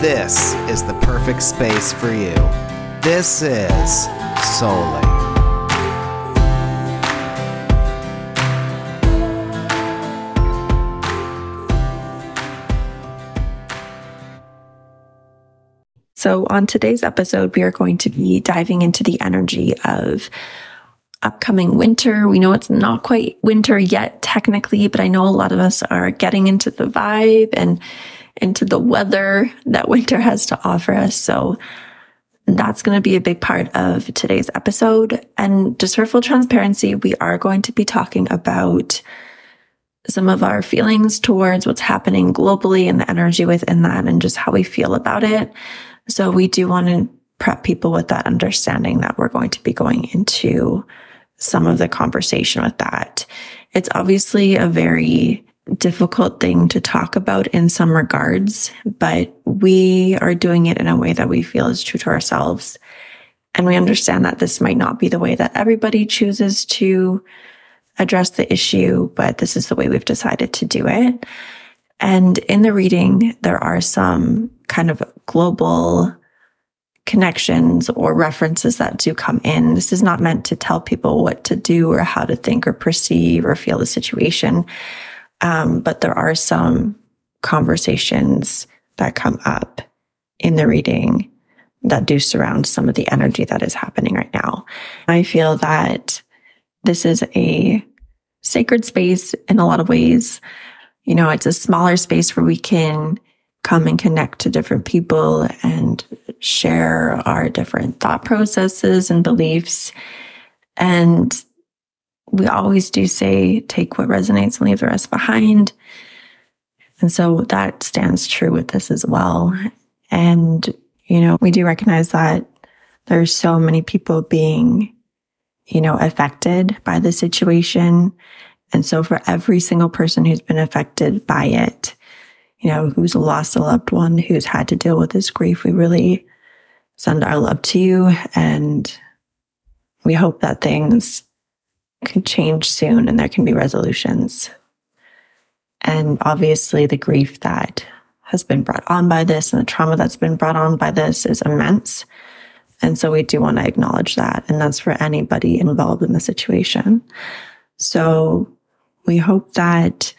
this is the perfect space for you. This is Souly. So, on today's episode, we are going to be diving into the energy of upcoming winter. We know it's not quite winter yet, technically, but I know a lot of us are getting into the vibe and into the weather that winter has to offer us. So, that's going to be a big part of today's episode. And just for full transparency, we are going to be talking about some of our feelings towards what's happening globally and the energy within that and just how we feel about it. So we do want to prep people with that understanding that we're going to be going into some of the conversation with that. It's obviously a very difficult thing to talk about in some regards, but we are doing it in a way that we feel is true to ourselves. And we understand that this might not be the way that everybody chooses to address the issue, but this is the way we've decided to do it. And in the reading, there are some kind of global connections or references that do come in. This is not meant to tell people what to do or how to think or perceive or feel the situation. Um, but there are some conversations that come up in the reading that do surround some of the energy that is happening right now. I feel that this is a sacred space in a lot of ways. You know, it's a smaller space where we can come and connect to different people and share our different thought processes and beliefs. And we always do say, take what resonates and leave the rest behind. And so that stands true with this as well. And, you know, we do recognize that there's so many people being, you know, affected by the situation. And so for every single person who's been affected by it, you know, who's lost a loved one, who's had to deal with this grief, we really send our love to you. And we hope that things can change soon and there can be resolutions. And obviously, the grief that has been brought on by this and the trauma that's been brought on by this is immense. And so we do want to acknowledge that. And that's for anybody involved in the situation. So we hope that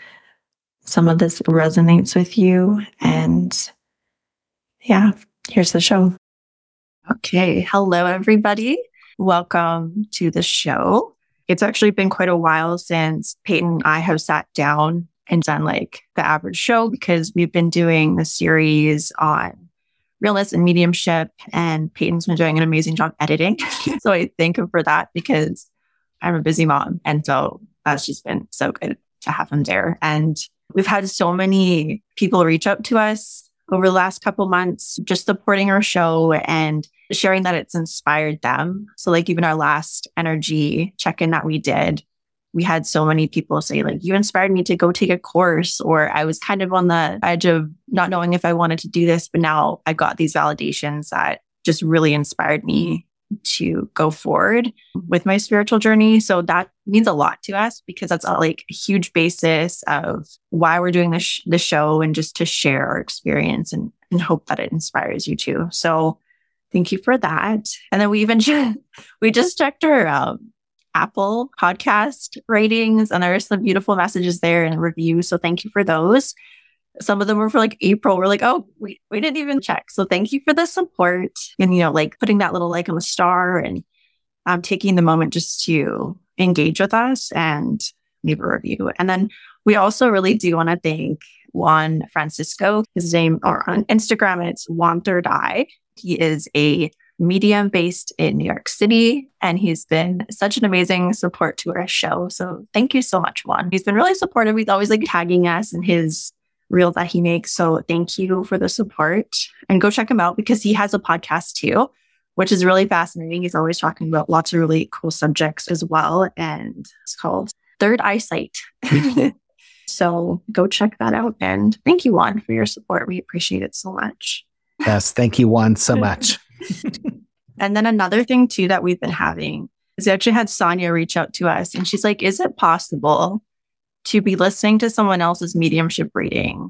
some of this resonates with you. And yeah, here's the show. Okay. Hello, everybody. Welcome to the show. It's actually been quite a while since Payton and I have sat down and done like the average show because we've been doing the series on realness and mediumship and Payton's been doing an amazing job editing. so I thank him for that because I'm a busy mom. And so that's just been so good to have him there. And we've had so many people reach out to us over the last couple months, just supporting our show and sharing that it's inspired them. So like even our last energy check-in that we did, we had so many people say like you inspired me to go take a course or I was kind of on the edge of not knowing if I wanted to do this, but now I got these validations that just really inspired me to go forward with my spiritual journey. So that means a lot to us because that's like a huge basis of why we're doing this, sh- this show and just to share our experience and, and hope that it inspires you too. So thank you for that. And then we even, we just checked our um, Apple podcast ratings and there are some beautiful messages there and reviews. So thank you for those. Some of them were for like April. We're like, oh, we, we didn't even check. So thank you for the support and, you know, like putting that little like on a star and um, taking the moment just to engage with us and leave a review. And then we also really do want to thank Juan Francisco. His name or on Instagram, it's Juan Third Eye. He is a medium based in New York City, and he's been such an amazing support to our show. So thank you so much, Juan. He's been really supportive. He's always like tagging us in his reels that he makes. So thank you for the support and go check him out because he has a podcast too, which is really fascinating. He's always talking about lots of really cool subjects as well. And it's called Third Eyesight. Mm-hmm. so go check that out. And thank you, Juan, for your support. We appreciate it so much. Yes, thank you, Juan, so much. and then another thing, too, that we've been having is we actually had Sonia reach out to us and she's like, Is it possible to be listening to someone else's mediumship reading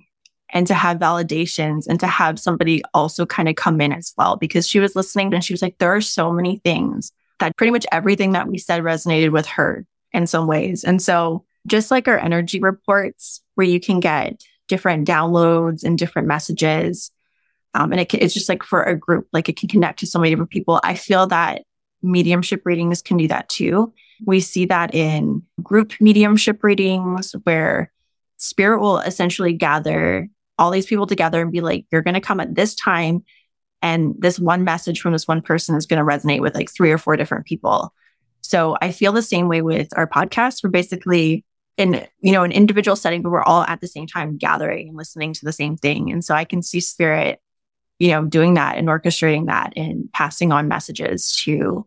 and to have validations and to have somebody also kind of come in as well? Because she was listening and she was like, There are so many things that pretty much everything that we said resonated with her in some ways. And so, just like our energy reports, where you can get different downloads and different messages, um, and it can, it's just like for a group, like it can connect to so many different people. I feel that mediumship readings can do that too. We see that in group mediumship readings where spirit will essentially gather all these people together and be like, you're going to come at this time. And this one message from this one person is going to resonate with like three or four different people. So I feel the same way with our podcast. We're basically in, you know, an individual setting, but we're all at the same time gathering and listening to the same thing. And so I can see spirit you know, doing that and orchestrating that and passing on messages to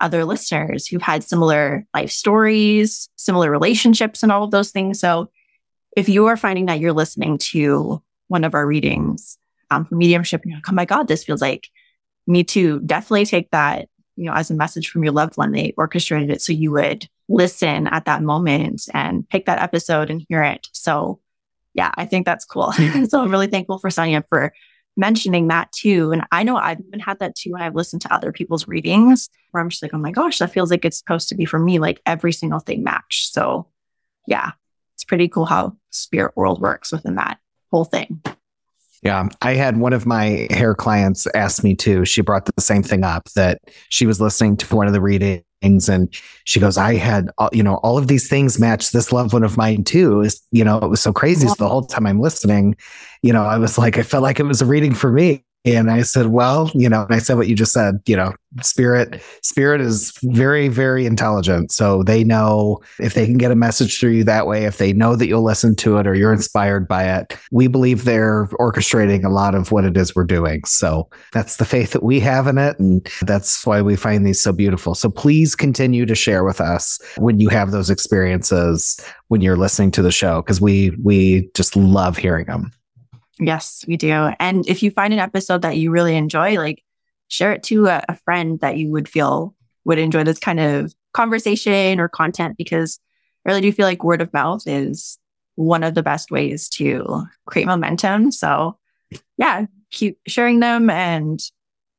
other listeners who've had similar life stories, similar relationships, and all of those things. So if you are finding that you're listening to one of our readings um, for mediumship, and you're like, oh my God, this feels like me too, definitely take that, you know, as a message from your loved one. They orchestrated it so you would listen at that moment and pick that episode and hear it. So yeah, I think that's cool. so I'm really thankful for up for mentioning that too. And I know I've even had that too when I've listened to other people's readings where I'm just like, oh my gosh, that feels like it's supposed to be for me, like every single thing matched. So yeah, it's pretty cool how spirit world works within that whole thing. Yeah, I had one of my hair clients ask me too. She brought the same thing up that she was listening to one of the readings and she goes, I had, uh, you know, all of these things match this loved one of mine too. Is, you know, it was so crazy. So the whole time I'm listening, you know, I was like, I felt like it was a reading for me. And I said, well, you know, I said what you just said, you know, spirit, spirit is very, very intelligent. So they know if they can get a message through you that way, if they know that you'll listen to it or you're inspired by it, we believe they're orchestrating a lot of what it is we're doing. So that's the faith that we have in it. And that's why we find these so beautiful. So please continue to share with us when you have those experiences when you're listening to the show, because we, we just love hearing them. Yes, we do. And if you find an episode that you really enjoy, like share it to a, a, friend that you would feel would enjoy this kind of conversation or content because I really do feel like word of mouth is one of the best ways to create momentum. So yeah, keep sharing them and,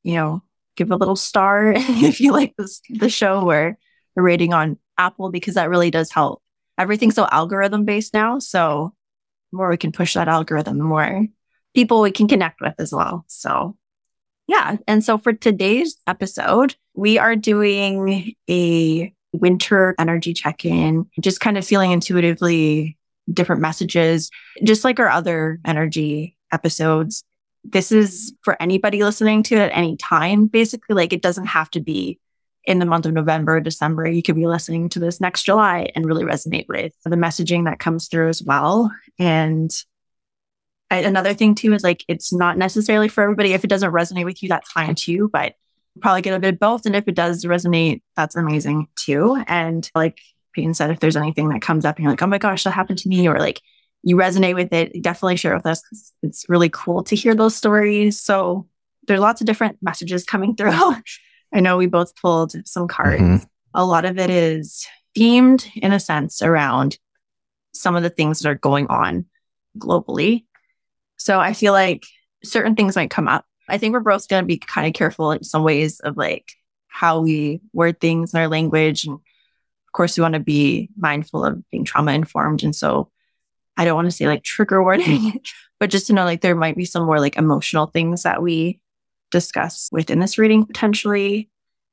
you know, give a little star if you like this the show or a rating on Apple because that really does help. Everything's so algorithm based now. So more we can push that algorithm, the more people we can connect with as well. So, yeah. And so for today's episode, we are doing a winter energy check in, just kind of feeling intuitively different messages, just like our other energy episodes. This is for anybody listening to it at any time. Basically, like it doesn't have to be in the month of November December, you could be listening to this next July and really resonate with the messaging that comes through as well. And I, another thing too is like it's not necessarily for everybody. If it doesn't resonate with you, that's fine too. But probably get a bit of both. And if it does resonate, that's amazing too. And like Payton said, if there's anything that comes up and you're like, oh my gosh, that happened to me, or like you resonate with it, definitely share with us it's really cool to hear those stories. So there's lots of different messages coming through. I know we both pulled some cards. Mm-hmm. A lot of it is themed in a sense around some of the things that are going on globally. So I feel like certain things might come up. I think we're both going to be kind of careful in some ways of like how we word things in our language. And of course, we want to be mindful of being trauma informed. And so I don't want to say like trigger warning, but just to know like there might be some more like emotional things that we discuss within this reading potentially.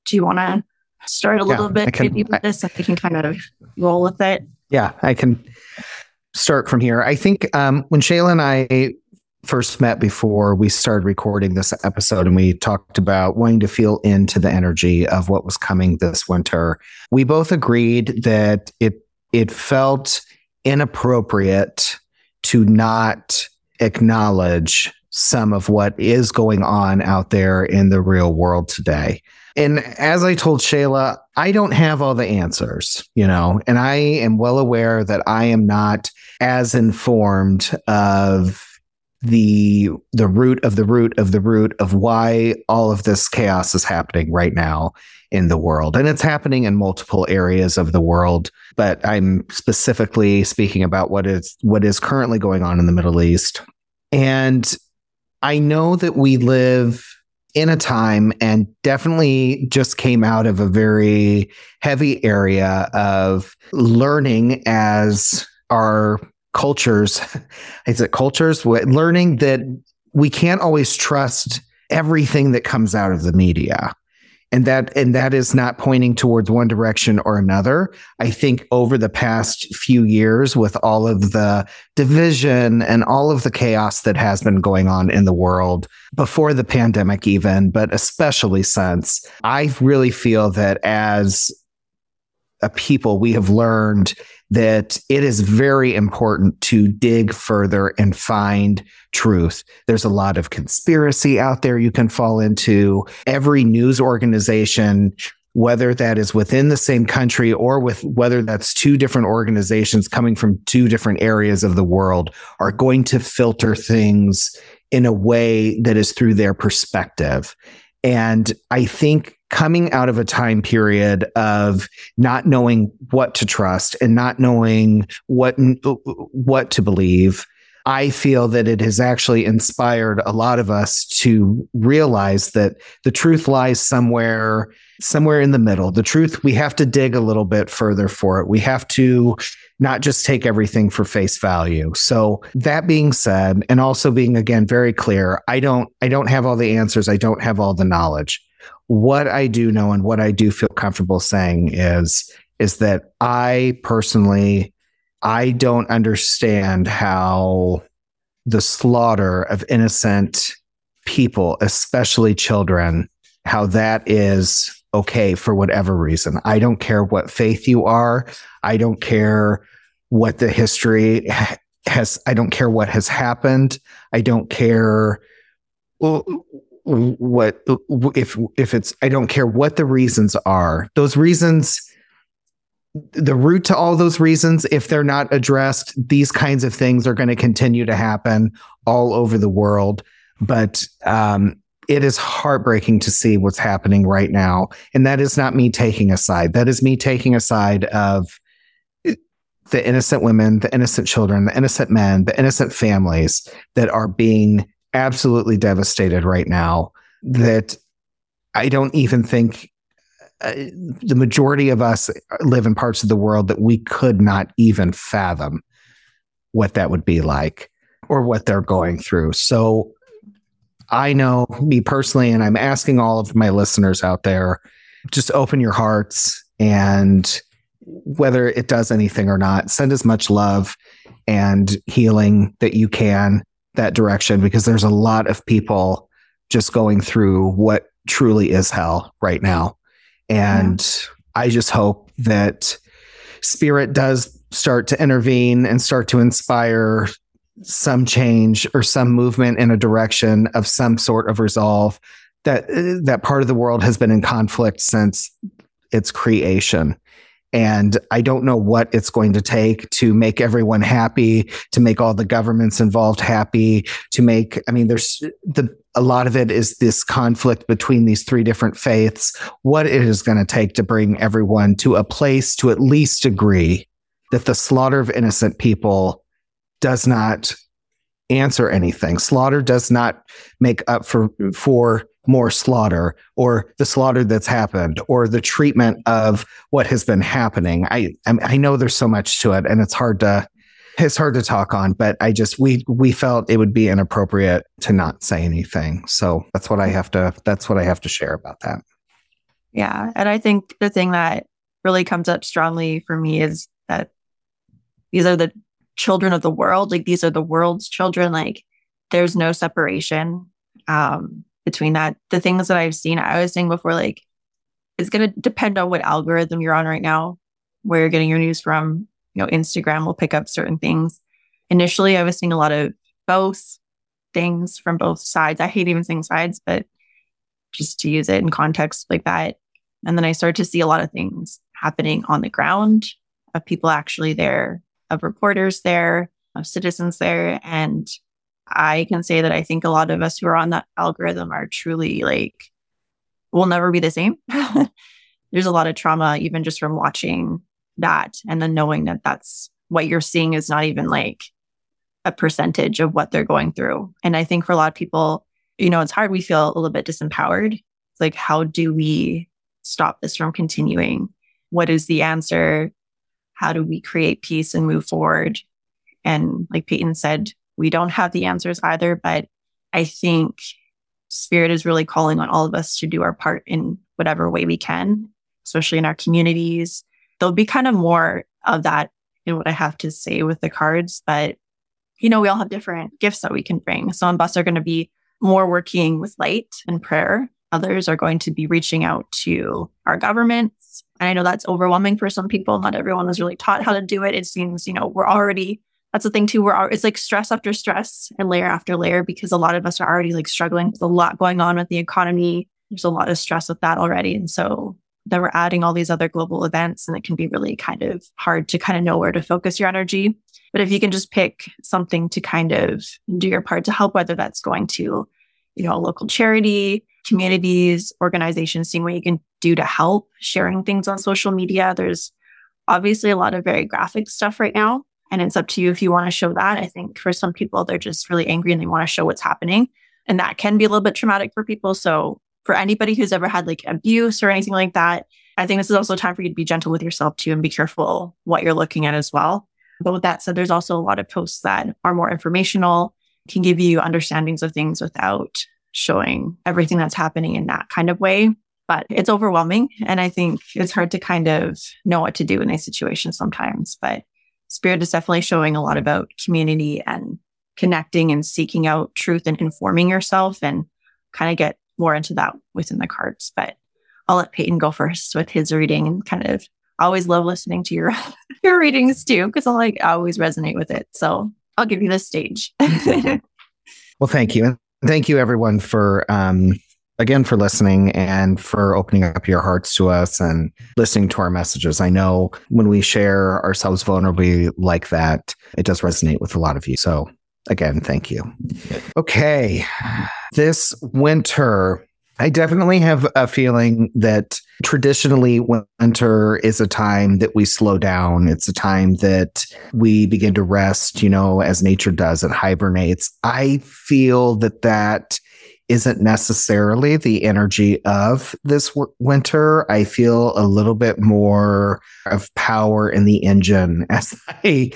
Do you want to start a little bit can, maybe with this and we can kind of roll with it? Yeah, I can start from here. I think um, when Shayla and I first met before we started recording this episode and we talked about wanting to feel into the energy of what was coming this winter, we both agreed that it it felt inappropriate to not acknowledge some of what is going on out there in the real world today. And as I told Shayla, I don't have all the answers, you know, and I am well aware that I am not as informed of the the root of the root of the root of why all of this chaos is happening right now in the world and it's happening in multiple areas of the world but i'm specifically speaking about what is what is currently going on in the middle east and i know that we live in a time and definitely just came out of a very heavy area of learning as our cultures, is it cultures? Learning that we can't always trust everything that comes out of the media. And that and that is not pointing towards one direction or another. I think over the past few years, with all of the division and all of the chaos that has been going on in the world before the pandemic, even, but especially since, I really feel that as a people, we have learned that it is very important to dig further and find truth. There's a lot of conspiracy out there you can fall into. Every news organization, whether that is within the same country or with whether that's two different organizations coming from two different areas of the world, are going to filter things in a way that is through their perspective. And I think coming out of a time period of not knowing what to trust and not knowing what uh, what to believe I feel that it has actually inspired a lot of us to realize that the truth lies somewhere somewhere in the middle. The truth we have to dig a little bit further for it. We have to not just take everything for face value. So that being said and also being again very clear, I don't I don't have all the answers. I don't have all the knowledge what I do know and what I do feel comfortable saying is is that I personally I don't understand how the slaughter of innocent people, especially children, how that is okay for whatever reason. I don't care what faith you are. I don't care what the history has I don't care what has happened. I don't care what if if it's I don't care what the reasons are. Those reasons the root to all those reasons if they're not addressed these kinds of things are going to continue to happen all over the world but um, it is heartbreaking to see what's happening right now and that is not me taking a side that is me taking a side of the innocent women the innocent children the innocent men the innocent families that are being absolutely devastated right now that I don't even think uh, the majority of us live in parts of the world that we could not even fathom what that would be like or what they're going through. So I know me personally, and I'm asking all of my listeners out there just open your hearts and whether it does anything or not, send as much love and healing that you can that direction because there's a lot of people just going through what truly is hell right now. And yeah. I just hope that spirit does start to intervene and start to inspire some change or some movement in a direction of some sort of resolve that uh, that part of the world has been in conflict since its creation and I don't know what it's going to take to make everyone happy, to make all the governments involved happy, to make, I mean, there's the, a lot of it is this conflict between these three different faiths, what it is going to take to bring everyone to a place to at least agree that the slaughter of innocent people does not answer anything. Slaughter does not make up for, for more slaughter or the slaughter that's happened or the treatment of what has been happening. I I know there's so much to it and it's hard to it's hard to talk on, but I just we we felt it would be inappropriate to not say anything. So that's what I have to that's what I have to share about that. Yeah, and I think the thing that really comes up strongly for me is that these are the children of the world, like these are the world's children, like there's no separation. Um between that. The things that I've seen, I was saying before, like it's going to depend on what algorithm you're on right now, where you're getting your news from. You know, Instagram will pick up certain things. Initially, I was seeing a lot of both things from both sides. I hate even saying sides, but just to use it in context like that. And then I started to see a lot of things happening on the ground of people actually there, of reporters there, of citizens there. And I can say that I think a lot of us who are on that algorithm are truly like, will never be the same. There's a lot of trauma, even just from watching that and then knowing that that's what you're seeing is not even like a percentage of what they're going through. And I think for a lot of people, you know, it's hard. We feel a little bit disempowered. It's like, how do we stop this from continuing? What is the answer? How do we create peace and move forward? And like Payton said, we don't have the answers either, but I think spirit is really calling on all of us to do our part in whatever way we can, especially in our communities. There'll be kind of more of that in what I have to say with the cards, but you know, we all have different gifts that we can bring. Some of us are going to be more working with light and prayer. Others are going to be reaching out to our governments. And I know that's overwhelming for some people. Not everyone was really taught how to do it. It seems, you know, we're already, that's the thing too. We're, it's like stress after stress and layer after layer because a lot of us are already like struggling. There's a lot going on with the economy. There's a lot of stress with that already. And so then we're adding all these other global events and it can be really kind of hard to kind of know where to focus your energy. But if you can just pick something to kind of do your part to help, whether that's going to, you know, a local charity, communities, organizations, seeing what you can do to help, sharing things on social media. There's obviously a lot of very graphic stuff right now. And it's up to you if you want to show that. I think for some people, they're just really angry and they want to show what's happening. And that can be a little bit traumatic for people. So for anybody who's ever had like abuse or anything like that, I think this is also time for you to be gentle with yourself too and be careful what you're looking at as well. But with that said, there's also a lot of posts that are more informational, can give you understandings of things without showing everything that's happening in that kind of way. But it's overwhelming. And I think it's hard to kind of know what to do in these situations sometimes. But Spirit is definitely showing a lot about community and connecting and seeking out truth and informing yourself and kind of get more into that within the cards. But I'll let Payton go first with his reading and kind of always love listening to your your readings too because I like I always resonate with it. So I'll give you the stage. well, thank you, thank you everyone for um, again for listening and for opening up your hearts to us and listening to our messages. I know when we share ourselves vulnerably like that, it does resonate with a lot of you. So again, thank you. Okay, this winter I definitely have a feeling that traditionally winter is a time that we slow down. It's a time that we begin to rest, you know, as nature does, it hibernates. I feel that that isn't necessarily the energy of this w- winter. I feel a little bit more of power in the engine as I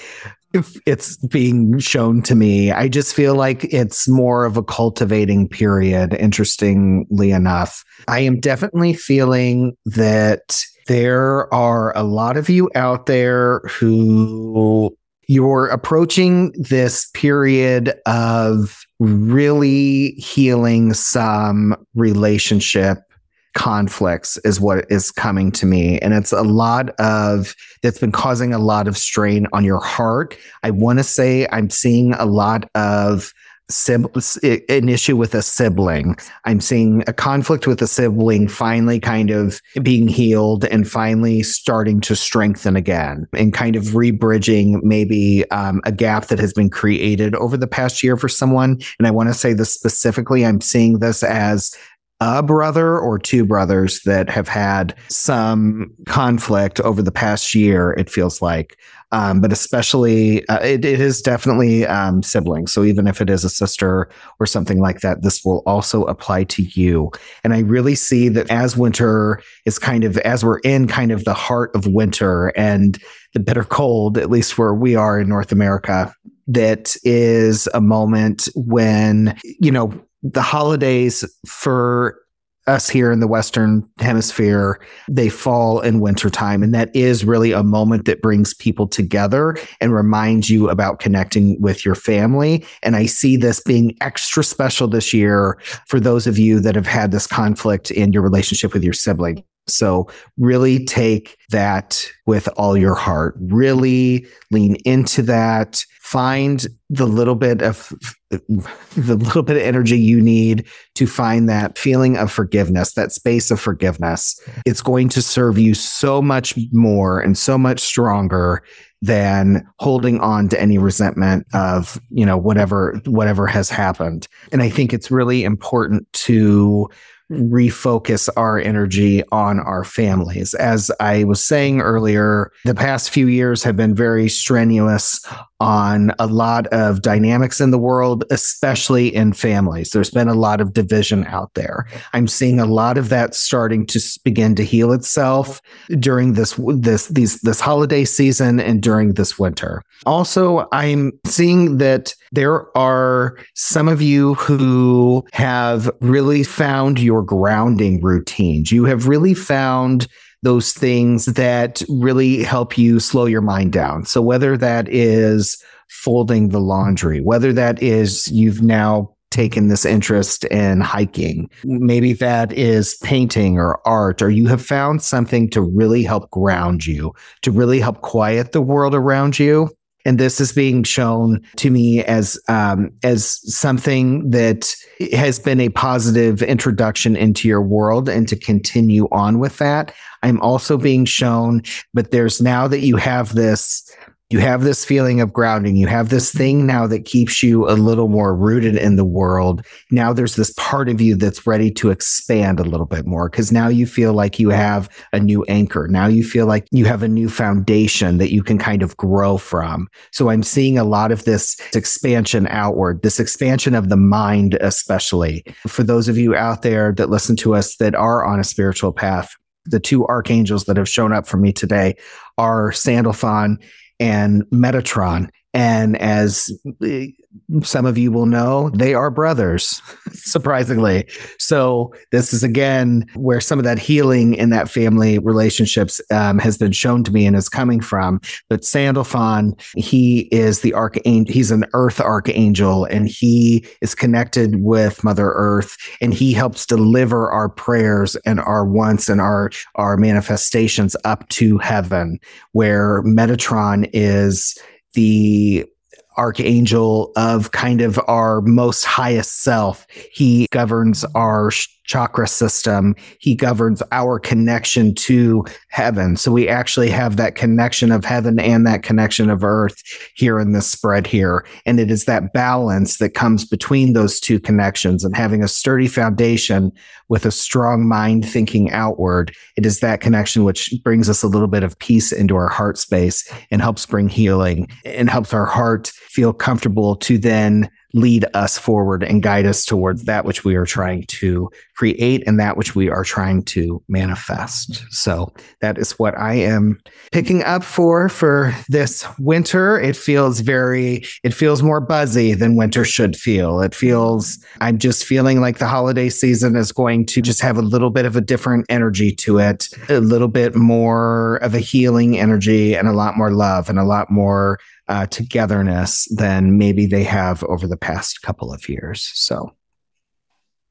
if it's being shown to me. I just feel like it's more of a cultivating period, interestingly enough. I am definitely feeling that there are a lot of you out there who you're approaching this period of really healing some relationship conflicts is what is coming to me. And it's a lot of that's been causing a lot of strain on your heart. I want to say I'm seeing a lot of an issue with a sibling. I'm seeing a conflict with a sibling finally kind of being healed and finally starting to strengthen again and kind of rebridging maybe um, a gap that has been created over the past year for someone. And I want to say this specifically. I'm seeing this as a brother or two brothers that have had some conflict over the past year, it feels like. Um, but especially, uh, it, it is definitely um, siblings. So even if it is a sister or something like that, this will also apply to you. And I really see that as winter is kind of, as we're in kind of the heart of winter and the bitter cold, at least where we are in North America, that is a moment when, you know, the holidays for us here in the Western hemisphere, they fall in wintertime. And that is really a moment that brings people together and reminds you about connecting with your family. And I see this being extra special this year for those of you that have had this conflict in your relationship with your sibling. So really take that with all your heart. Really lean into that. Find the little bit of the little bit of energy you need to find that feeling of forgiveness, that space of forgiveness. It's going to serve you so much more and so much stronger than holding on to any resentment of, you know, whatever whatever has happened. And I think it's really important to refocus our energy on our families. As I was saying earlier, the past few years have been very strenuous on a lot of dynamics in the world, especially in families. There's been a lot of division out there. I'm seeing a lot of that starting to begin to heal itself during this this these this holiday season and during this winter. Also, I'm seeing that there are some of you who have really found your grounding routines. You have really found those things that really help you slow your mind down. So whether that is folding the laundry, whether that is you've now taken this interest in hiking, maybe that is painting or art, or you have found something to really help ground you, to really help quiet the world around you and this is being shown to me as um, as something that has been a positive introduction into your world and to continue on with that i'm also being shown but there's now that you have this you have this feeling of grounding. You have this thing now that keeps you a little more rooted in the world. Now there's this part of you that's ready to expand a little bit more because now you feel like you have a new anchor. Now you feel like you have a new foundation that you can kind of grow from. So I'm seeing a lot of this expansion outward, this expansion of the mind, especially for those of you out there that listen to us that are on a spiritual path. The two archangels that have shown up for me today are Sandalphon and Metatron. And as some of you will know, they are brothers, surprisingly. So this is again where some of that healing in that family relationships um, has been shown to me and is coming from. But Sandalphon, he is the archangel. He's an earth archangel, and he is connected with Mother Earth, and he helps deliver our prayers and our wants and our our manifestations up to heaven. Where Metatron is the archangel of kind of our most highest self. He governs our chakra system. He governs our connection to heaven. So we actually have that connection of heaven and that connection of earth here in this spread here. And it is that balance that comes between those two connections and having a sturdy foundation with a strong mind thinking outward. It is that connection which brings us a little bit of peace into our heart space and helps bring healing and helps our heart feel comfortable to then lead us forward and guide us towards that which we are trying to create and that which we are trying to manifest. So that is what I am picking up for for this winter. It feels very it feels more buzzy than winter should feel. It feels I'm just feeling like the holiday season is going to just have a little bit of a different energy to it, a little bit more of a healing energy and a lot more love and a lot more uh, togetherness than maybe they have over the past couple of years. So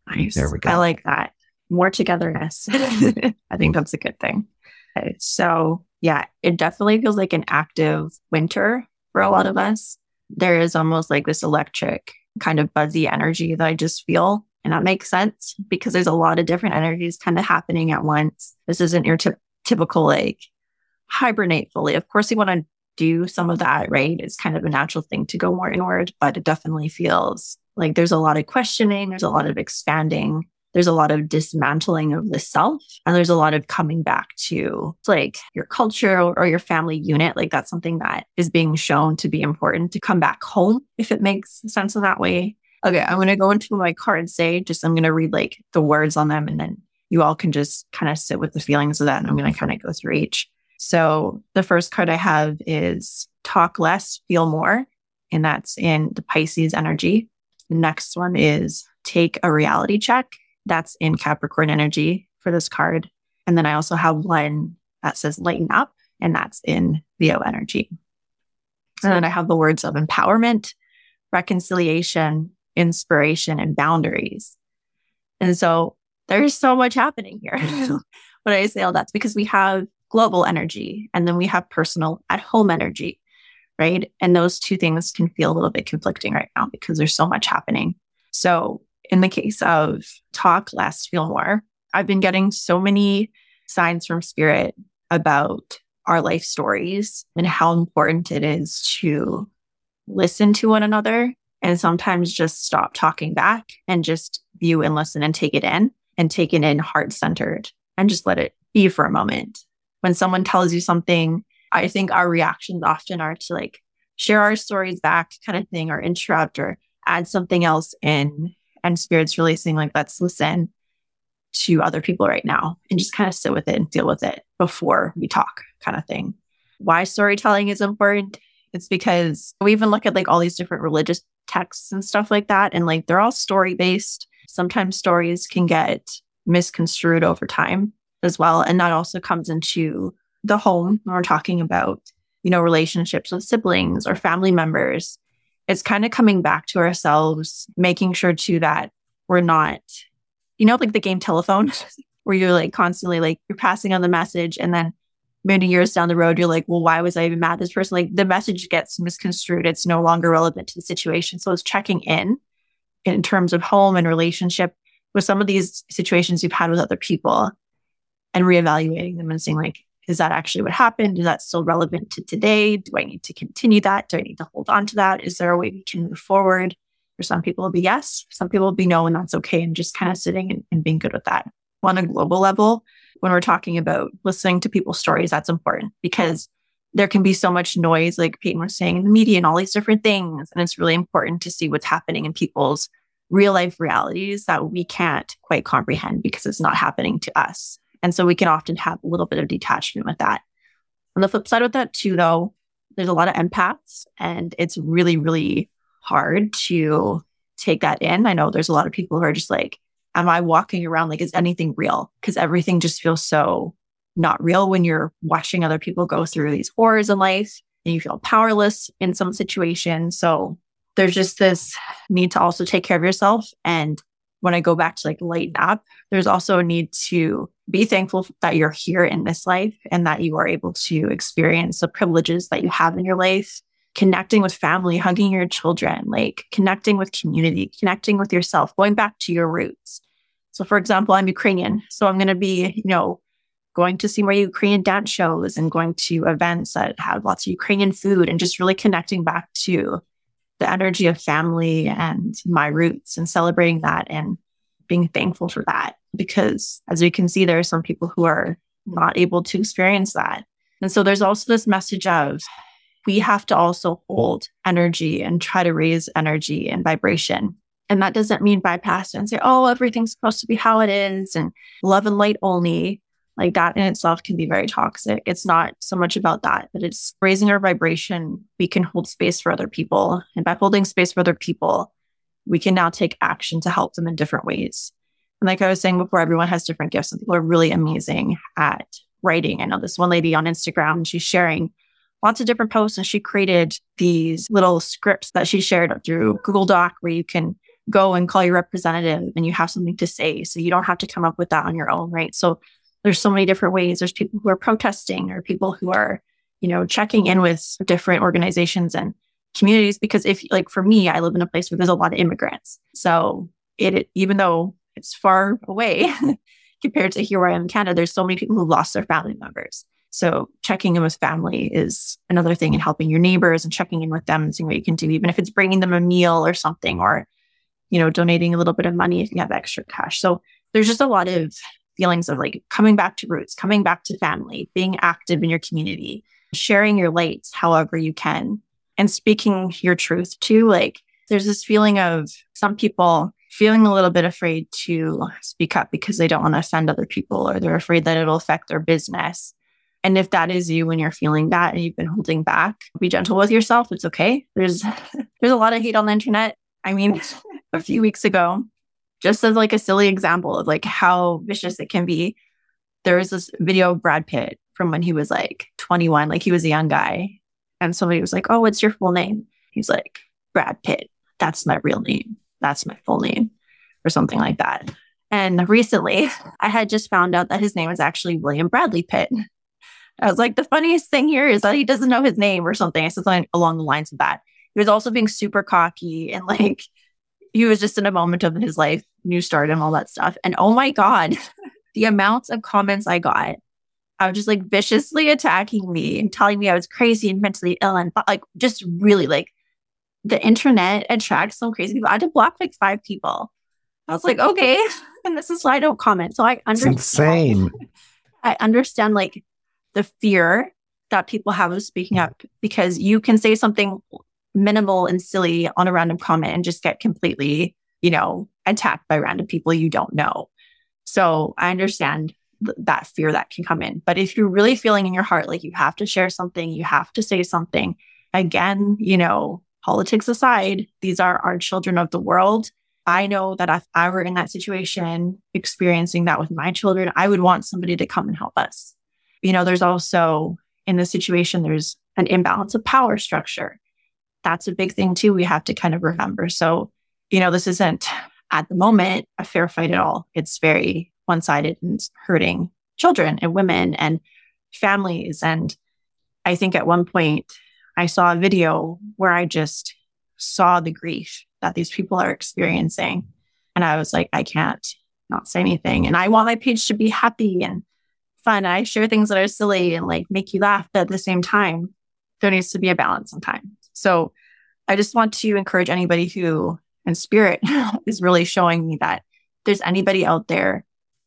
nice. There we go. I like that. More togetherness. I think that's a good thing. Okay, so yeah, it definitely feels like an active winter for a lot of us. There is almost like this electric kind of buzzy energy that I just feel. And that makes sense because there's a lot of different energies kind of happening at once. This isn't your t- typical like hibernate fully. Of course, you want to do some of that, right? It's kind of a natural thing to go more inward, but it definitely feels like there's a lot of questioning, there's a lot of expanding, there's a lot of dismantling of the self, and there's a lot of coming back to like your culture or, your family unit. Like that's something that is being shown to be important to come back home, if it makes sense in that way. Okay, I'm going to go into my card say, just I'm going to read like the words on them and then you all can just kind of sit with the feelings of that. And I'm going to kind of go through each. So the first card I have is talk less, feel more. And that's in the Pisces energy. The next one is take a reality check. That's in Capricorn energy for this card. And then I also have one that says lighten up, and that's in Leo energy. And then I have the words of empowerment, reconciliation, inspiration, and boundaries. And so there's so much happening here. but I say all that's because we have global energy and then we have personal at home energy, right? And those two things can feel a little bit conflicting right now because there's so much happening. So, in the case of talk less, feel more, I've been getting so many signs from spirit about our life stories and how important it is to listen to one another and sometimes just stop talking back and just view and listen and take it in and take it in heart centered and just let it be for a moment. When someone tells you something, I think our reactions often are to like share our stories back kind of thing or interrupt or add something else in. And spirit's really saying like, let's listen to other people right now and just kind of sit with it and deal with it before we talk kind of thing. Why storytelling is important? It's because we even look at like all these different religious texts and stuff like that. And like they're all story based. Sometimes stories can get misconstrued over time as well. And that also comes into the home when we're talking about, you know, relationships with siblings or family members. It's kind of coming back to ourselves, making sure too that we're not, you know, like the game telephone, where you're like constantly like you're passing on the message and then many years down the road, you're like, well, why was I even mad at this person? Like the message gets misconstrued. It's no longer relevant to the situation. So it's checking in in terms of home and relationship with some of these situations you've had with other people and reevaluating them and saying, like, is that actually what happened? Is that still relevant to today? Do I need to continue that? Do I need to hold on to that? Is there a way we can move forward? For some people, it'll be yes. Some people will be no, and that's okay. And just kind of sitting and, and being good with that. On a global level, when we're talking about listening to people's stories, that's important because there can be so much noise, like Payton was saying, in the media and all these different things. And it's really important to see what's happening in people's real life realities that we can't quite comprehend because it's not happening to us. And so we can often have a little bit of detachment with that. On the flip side with that, too, though, there's a lot of empaths and it's really, really hard to take that in. I know there's a lot of people who are just like, am I walking around like, is anything real? Because everything just feels so not real when you're watching other people go through these horrors in life and you feel powerless in some situations. So there's just this need to also take care of yourself. And when I go back to like lighten up, there's also a need to be thankful that you're here in this life and that you are able to experience the privileges that you have in your life connecting with family, hugging your children, like connecting with community, connecting with yourself, going back to your roots. So, for example, I'm Ukrainian. So I'm going to be, you know, going to see more Ukrainian dance shows and going to events that have lots of Ukrainian food and just really connecting back to the energy of family and my roots and celebrating that and being thankful for that. Because as we can see, there are some people who are not able to experience that. And so there's also this message of we have to also hold energy and try to raise energy and vibration and that doesn't mean bypass and say, oh, everything's supposed to be how it is and love and light only. Like that in itself can be very toxic. It's not so much about that, but it's raising our vibration. We can hold space for other people. And by holding space for other people, we can now take action to help them in different ways. And like I was saying before, everyone has different gifts. Some people are really amazing at writing. I know this one lady on Instagram, she's sharing lots of different posts and she created these little scripts that she shared through Google Doc where you can go and call your representative and you have something to say. So you don't have to come up with that on your own, right? So there's so many different ways. There's people who are protesting or people who are, you know, checking in with different organizations and communities. Because if, like, for me, I live in a place where there's a lot of immigrants. So it, it even though it's far away compared to here where I am in Canada, there's so many people who lost their family members. So checking in with family is another thing and helping your neighbors and checking in with them and seeing what you can do, even if it's bringing them a meal or something or you know, donating a little bit of money if you have extra cash. So there's just a lot of feelings of like coming back to roots, coming back to family, being active in your community, sharing your lights however you can, and speaking your truth too. Like there's this feeling of some people feeling a little bit afraid to speak up because they don't want to offend other people or they're afraid that it'll affect their business. And if that is you when you're feeling that and you've been holding back, be gentle with yourself. It's okay. There's there's a lot of hate on the internet. I mean, a few weeks ago, just as like a silly example of like how vicious it can be. There was this video of Brad Pitt from when he was like 21, like he was a young guy. And somebody was like, Oh, what's your full name? He's like, Brad Pitt. That's my real name. That's my full name, or something like that. And recently, I had just found out that his name is actually William Bradley Pitt. I was like, the funniest thing here is that he doesn't know his name or something. I said something along the lines of that. He was also being super cocky and like he was just in a moment of his life, new start and all that stuff. And oh my God, the amounts of comments I got, I was just like viciously attacking me and telling me I was crazy and mentally ill and uh, like just really like the internet attracts some crazy people. I had to block like five people. I was like, okay. And this is why I don't comment. So I understand. It's insane. I understand like the fear that people have of speaking up because you can say something minimal and silly on a random comment and just get completely, you know, attacked by random people you don't know. So I understand th- that fear that can come in. But if you're really feeling in your heart like you have to share something, you have to say something, again, you know, politics aside, these are our children of the world. I know that if I were in that situation, experiencing that with my children, I would want somebody to come and help us. You know, there's also in this situation, there's an imbalance of power structure that's a big thing too. We have to kind of remember. So, you know, this isn't at the moment a fair fight at all. It's very one sided and hurting children and women and families. And I think at one point I saw a video where I just saw the grief that these people are experiencing. And I was like, I can't not say anything. And I want my page to be happy and fun. I share things that are silly and like make you laugh. But at the same time, there needs to be a balance sometimes. So I just want to encourage anybody who, and Spirit is really showing me that there's anybody out there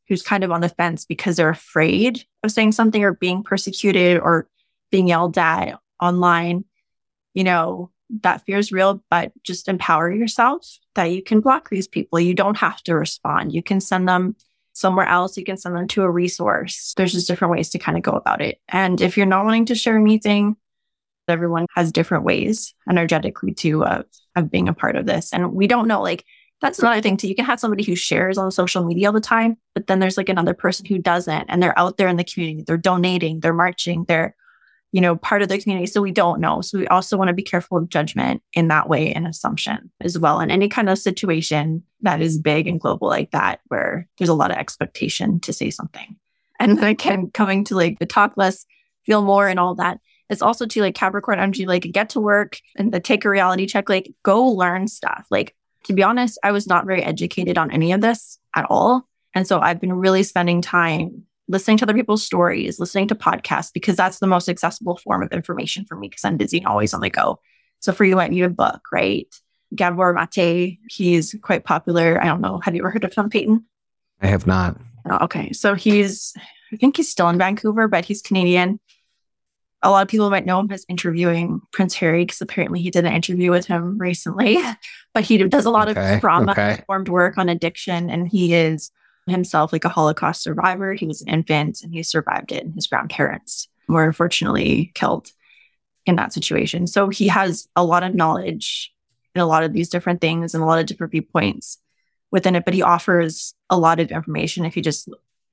who's kind of on the fence because they're afraid of saying something or being persecuted or being yelled at online, you know, that fear is real, but just empower yourself that you can block these people. You don't have to respond. You can send them somewhere else. You can send them to a resource. There's just different ways to kind of go about it. And if you're not wanting to share anything, everyone has different ways energetically too of, uh, of being a part of this. And we don't know, like, that's another thing too. You can have somebody who shares on social media all the time, but then there's like another person who doesn't and they're out there in the community. They're donating, they're marching, they're, you know, part of the community. So we don't know. So we also want to be careful of judgment in that way and assumption as well. In any kind of situation that is big and global like that, where there's a lot of expectation to say something. And then again, coming to like the talk less, feel more and all that it's also to like Capricorn energy, like get to work and the take a reality check, like go learn stuff. Like to be honest, I was not very educated on any of this at all. And so I've been really spending time listening to other people's stories, listening to podcasts, because that's the most accessible form of information for me because I'm busy and always on the go. So for you, I need a book, right? Gabor Maté, he's quite popular. I don't know. Have you ever heard of him, Payton? I have not. Oh, okay. So he's, I think he's still in Vancouver, but he's Canadian a lot of people might know him as interviewing Prince Harry because apparently he did an interview with him recently. But he does a lot okay, of trauma informed okay. work on addiction, and he is himself like a Holocaust survivor. He was an infant and he survived it, and his grandparents were unfortunately killed in that situation. So he has a lot of knowledge in a lot of these different things and a lot of different viewpoints within it. But he offers a lot of information. If you just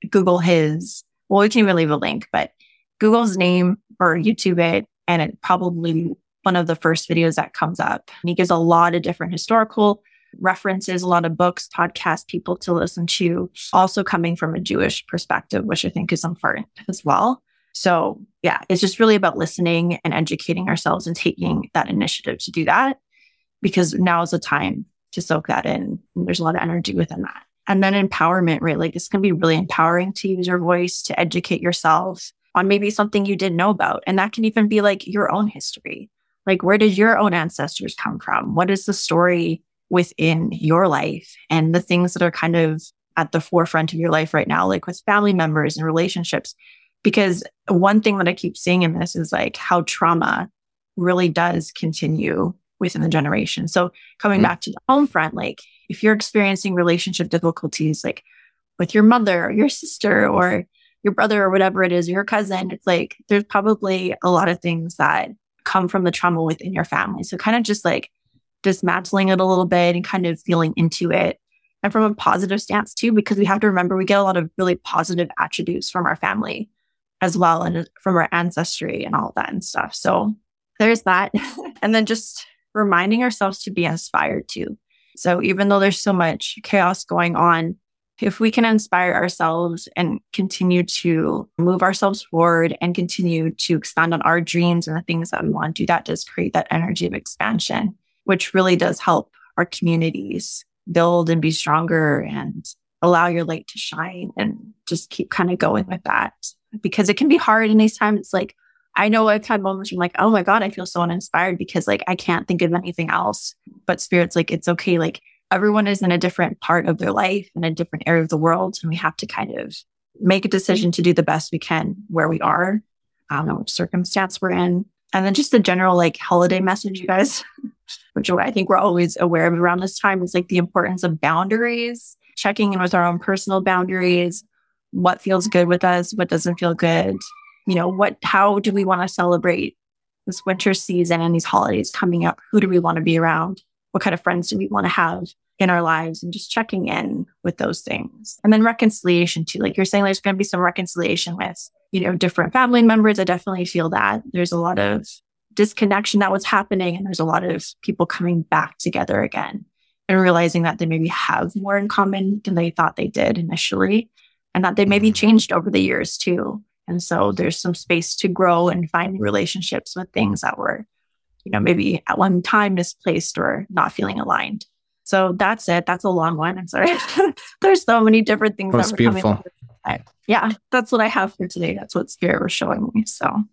Google his, well, we can even leave a link, but Google his name or YouTube it, and it probably one of the first videos that comes up. And he gives a lot of different historical references, a lot of books, podcasts, people to listen to, also coming from a Jewish perspective, which I think is important as well. So, yeah, it's just really about listening and educating ourselves and taking that initiative to do that because now is the time to soak that in. And there's a lot of energy within that. And then empowerment, right? Like it's going to be really empowering to use your voice to educate yourself on maybe something you didn't know about. And that can even be like your own history. Like, where did your own ancestors come from? What is the story within your life and the things that are kind of at the forefront of your life right now, like with family members and relationships? Because one thing that I keep seeing in this is like how trauma really does continue within the generation. So coming mm-hmm. back to the home front, like if you're experiencing relationship difficulties, like with your mother or your sister or your brother or whatever it is, your cousin, it's like there's probably a lot of things that come from the trauma within your family. So kind of just like dismantling it a little bit and kind of feeling into it. And from a positive stance too, because we have to remember we get a lot of really positive attributes from our family as well and from our ancestry and all that and stuff. So there's that. and then just reminding ourselves to be inspired too. So even though there's so much chaos going on if we can inspire ourselves and continue to move ourselves forward and continue to expand on our dreams and the things that we want to do, that does create that energy of expansion, which really does help our communities build and be stronger and allow your light to shine and just keep kind of going with that. Because it can be hard in these times. It's like, I know I've had moments where I'm like, oh my God, I feel so uninspired because like I can't think of anything else. But spirit's like, it's okay. Like everyone is in a different part of their life in a different area of the world. And we have to kind of make a decision to do the best we can where we are. Um, I don't which circumstance we're in. And then just the general like holiday message, you guys, which I think we're always aware of around this time is like the importance of boundaries, checking in with our own personal boundaries, what feels good with us, what doesn't feel good. You know, what, how do we want to celebrate this winter season and these holidays coming up? Who do we want to be around? What kind of friends do we want to have in our lives and just checking in with those things. And then reconciliation too. Like you're saying, there's going to be some reconciliation with, you know, different family members. I definitely feel that there's a lot of disconnection that was happening and there's a lot of people coming back together again and realizing that they maybe have more in common than they thought they did initially and that they maybe mm-hmm. changed over the years too. And so there's some space to grow and find relationships with things that were you know, maybe at one time misplaced or not feeling aligned. So that's it. That's a long one. I'm sorry. There's so many different things that's that were beautiful. coming. Yeah, that's what I have for today. That's what Spirit was showing me. So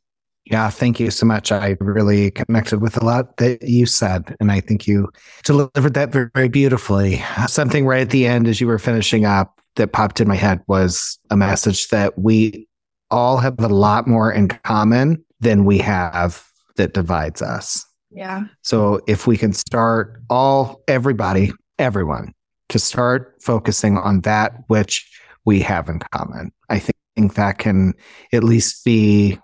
yeah, thank you so much. I really connected with a lot that you said, and I think you delivered that very, very beautifully. Something right at the end as you were finishing up that popped in my head was a message that we all have a lot more in common than we have that divides us. Yeah. So if we can start all, everybody, everyone to start focusing on that which we have in common, I think that can at least be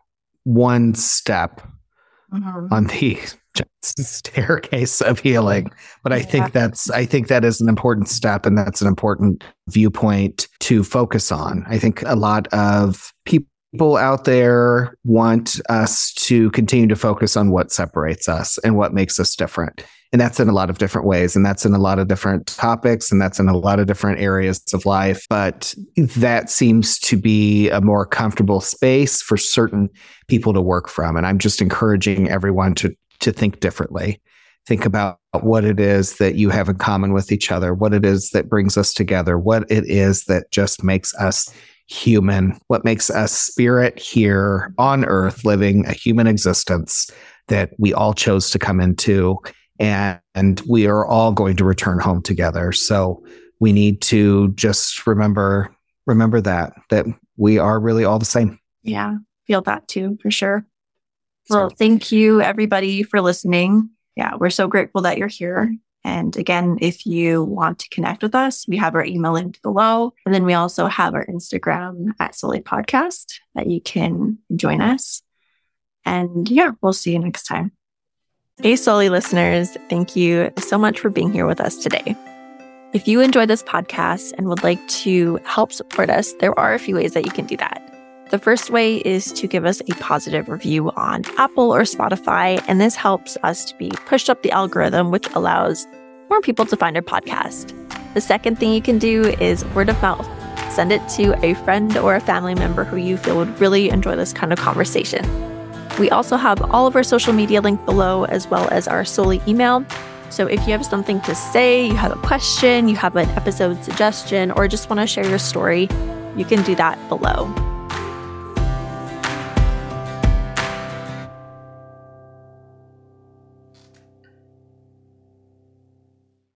one step mm-hmm. on the staircase of healing but i yeah. think that's i think that is an important step and that's an important viewpoint to focus on i think a lot of people people out there want us to continue to focus on what separates us and what makes us different. And that's in a lot of different ways. And that's in a lot of different topics. And that's in a lot of different areas of life. But that seems to be a more comfortable space for certain people to work from. And I'm just encouraging everyone to, to think differently. Think about what it is that you have in common with each other, what it is that brings us together, what it is that just makes us human, what makes us spirit here on earth, living a human existence that we all chose to come into. And, and we are all going to return home together. So we need to just remember remember that that we are really all the same. Yeah, feel that too for sure. Well, thank you everybody for listening. Yeah, we're so grateful that you're here. And again, if you want to connect with us, we have our email linked below. And then we also have our Instagram at Souly Podcast that you can join us. And yeah, we'll see you next time. Hey, Souly listeners, thank you so much for being here with us today. If you enjoy this podcast and would like to help support us, there are a few ways that you can do that. The first way is to give us a positive review on Apple or Spotify, and this helps us to be pushed up the algorithm, which allows more people to find our podcast. The second thing you can do is word of mouth. Send it to a friend or a family member who you feel would really enjoy this kind of conversation. We also have all of our social media linked below, as well as our Souly email. So if you have something to say, you have a question, you have an episode suggestion, or just want to share your story, you can do that below.